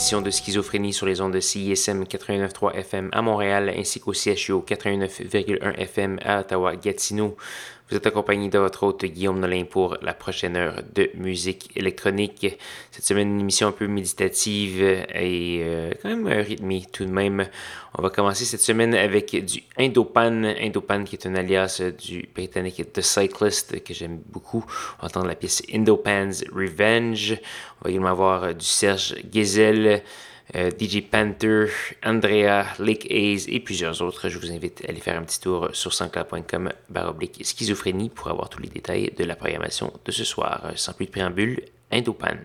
De Schizophrénie sur les ondes de CISM 89.3 FM à Montréal ainsi qu'au CHU 89.1 FM à Ottawa-Gatineau. Vous êtes accompagné de votre hôte Guillaume Nolin pour la prochaine heure de musique électronique. Cette semaine, une émission un peu méditative et euh, quand même rythmée tout de même. On va commencer cette semaine avec du Indopan. Indopan qui est un alias du britannique The Cyclist que j'aime beaucoup. On va entendre la pièce Indopan's Revenge. On va également avoir du Serge Gezel. Euh, DJ Panther, Andrea, Lake Hayes et plusieurs autres. Je vous invite à aller faire un petit tour sur sanscloud.com baroblique schizophrénie pour avoir tous les détails de la programmation de ce soir. Sans plus de préambule, Indopan.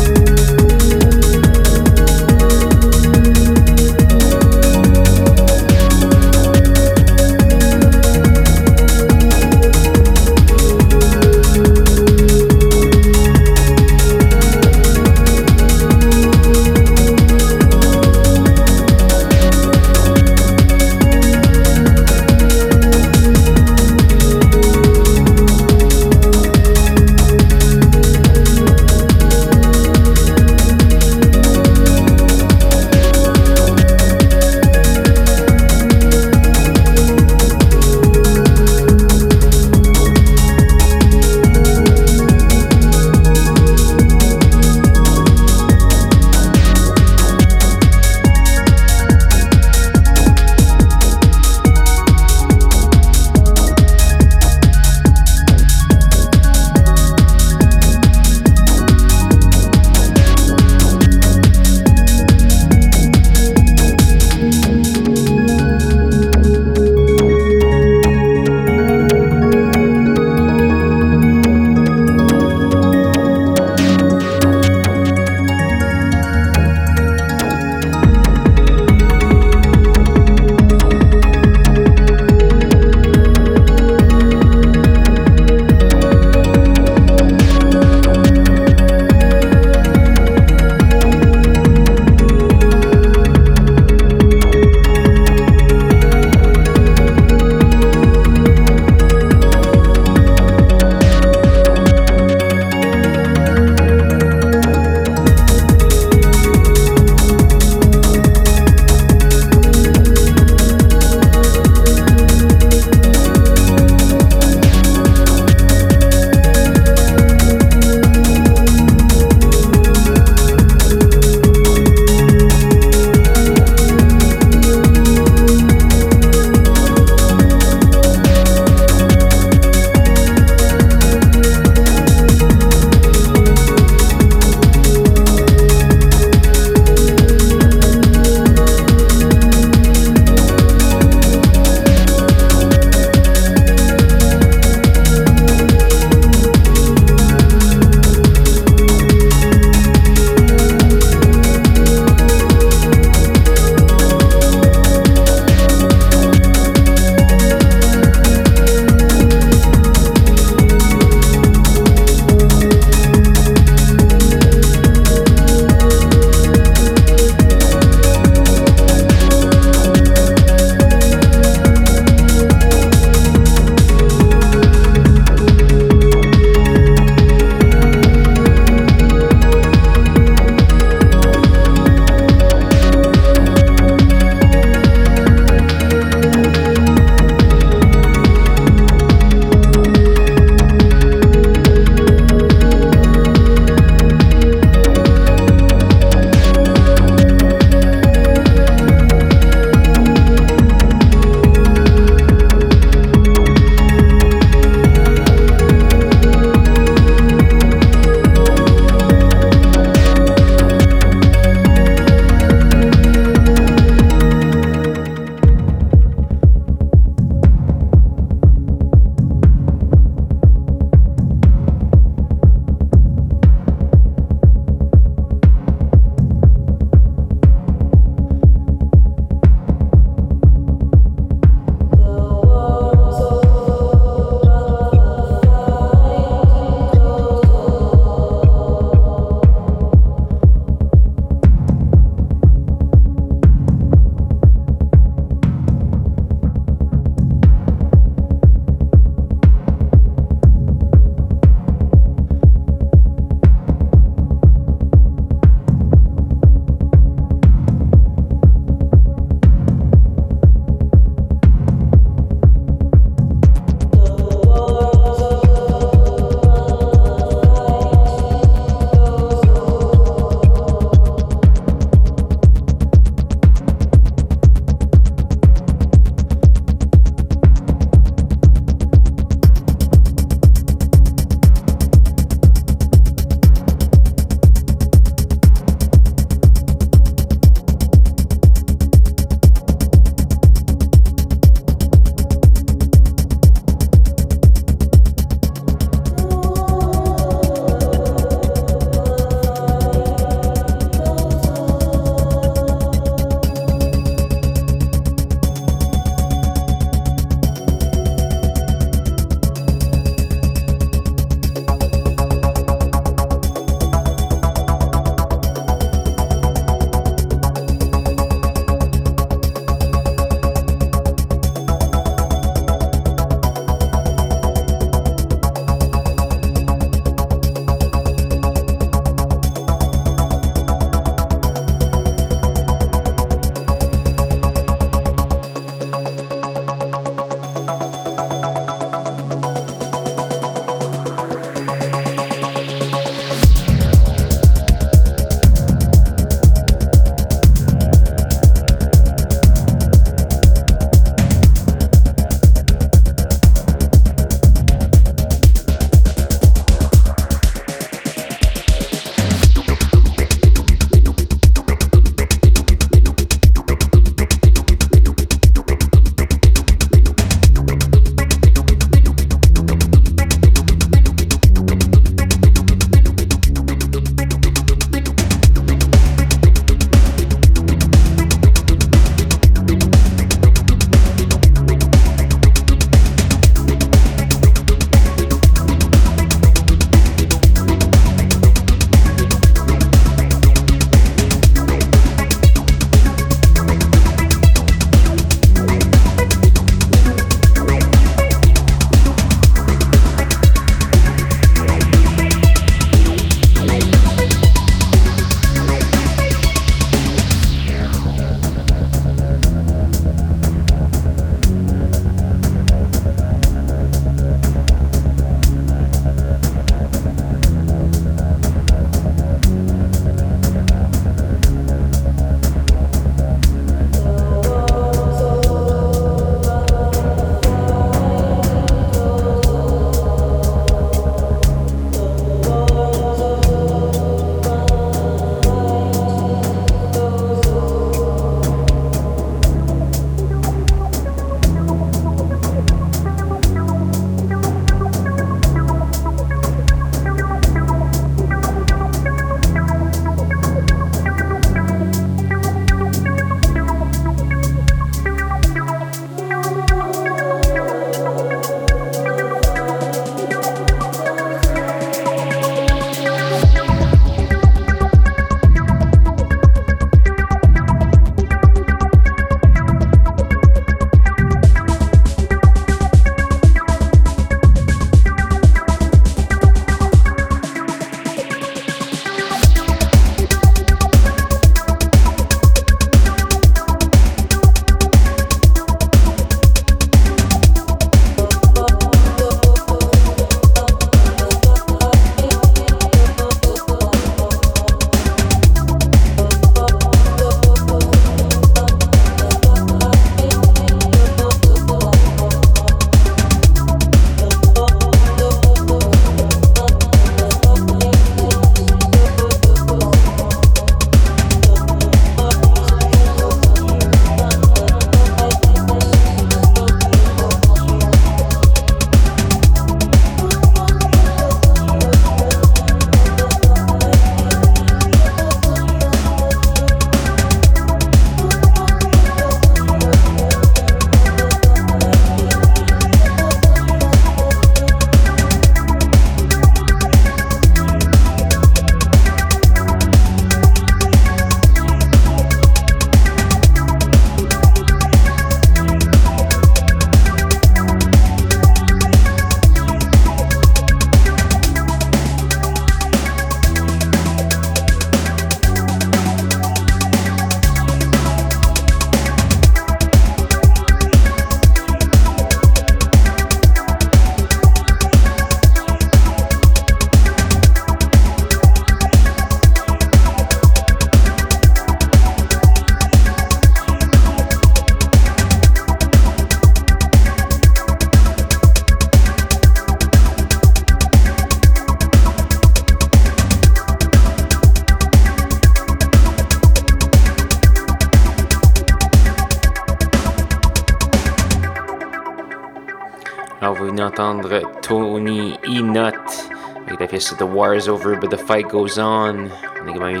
The War is Over but the Fight Goes On. A eu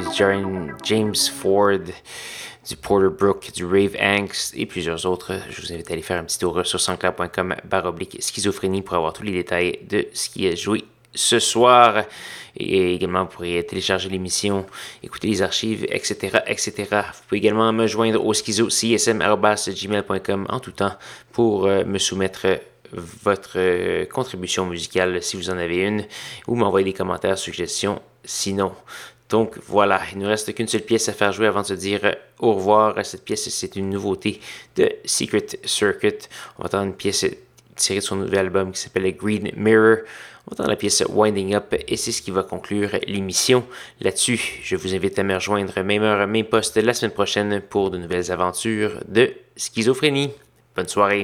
James Ford, du Porter Brook, du Rave Angst et plusieurs autres. Je vous invite à aller faire un petit tour sur sansclair.com baroblique schizophrénie pour avoir tous les détails de ce qui est joué ce soir. Et également, vous pourrez télécharger l'émission, écouter les archives, etc., etc. Vous pouvez également me joindre au schizo csm.gmail.com en tout temps pour euh, me soumettre votre euh, contribution musicale si vous en avez une ou m'envoyer des commentaires, suggestions sinon. Donc voilà, il ne nous reste qu'une seule pièce à faire jouer avant de se dire au revoir. Cette pièce, c'est une nouveauté de Secret Circuit. On va entendre une pièce tirée de son nouvel album qui s'appelle Green Mirror. On va entendre la pièce Winding Up et c'est ce qui va conclure l'émission. Là-dessus, je vous invite à me rejoindre même heure, même poste la semaine prochaine pour de nouvelles aventures de schizophrénie. Bonne soirée.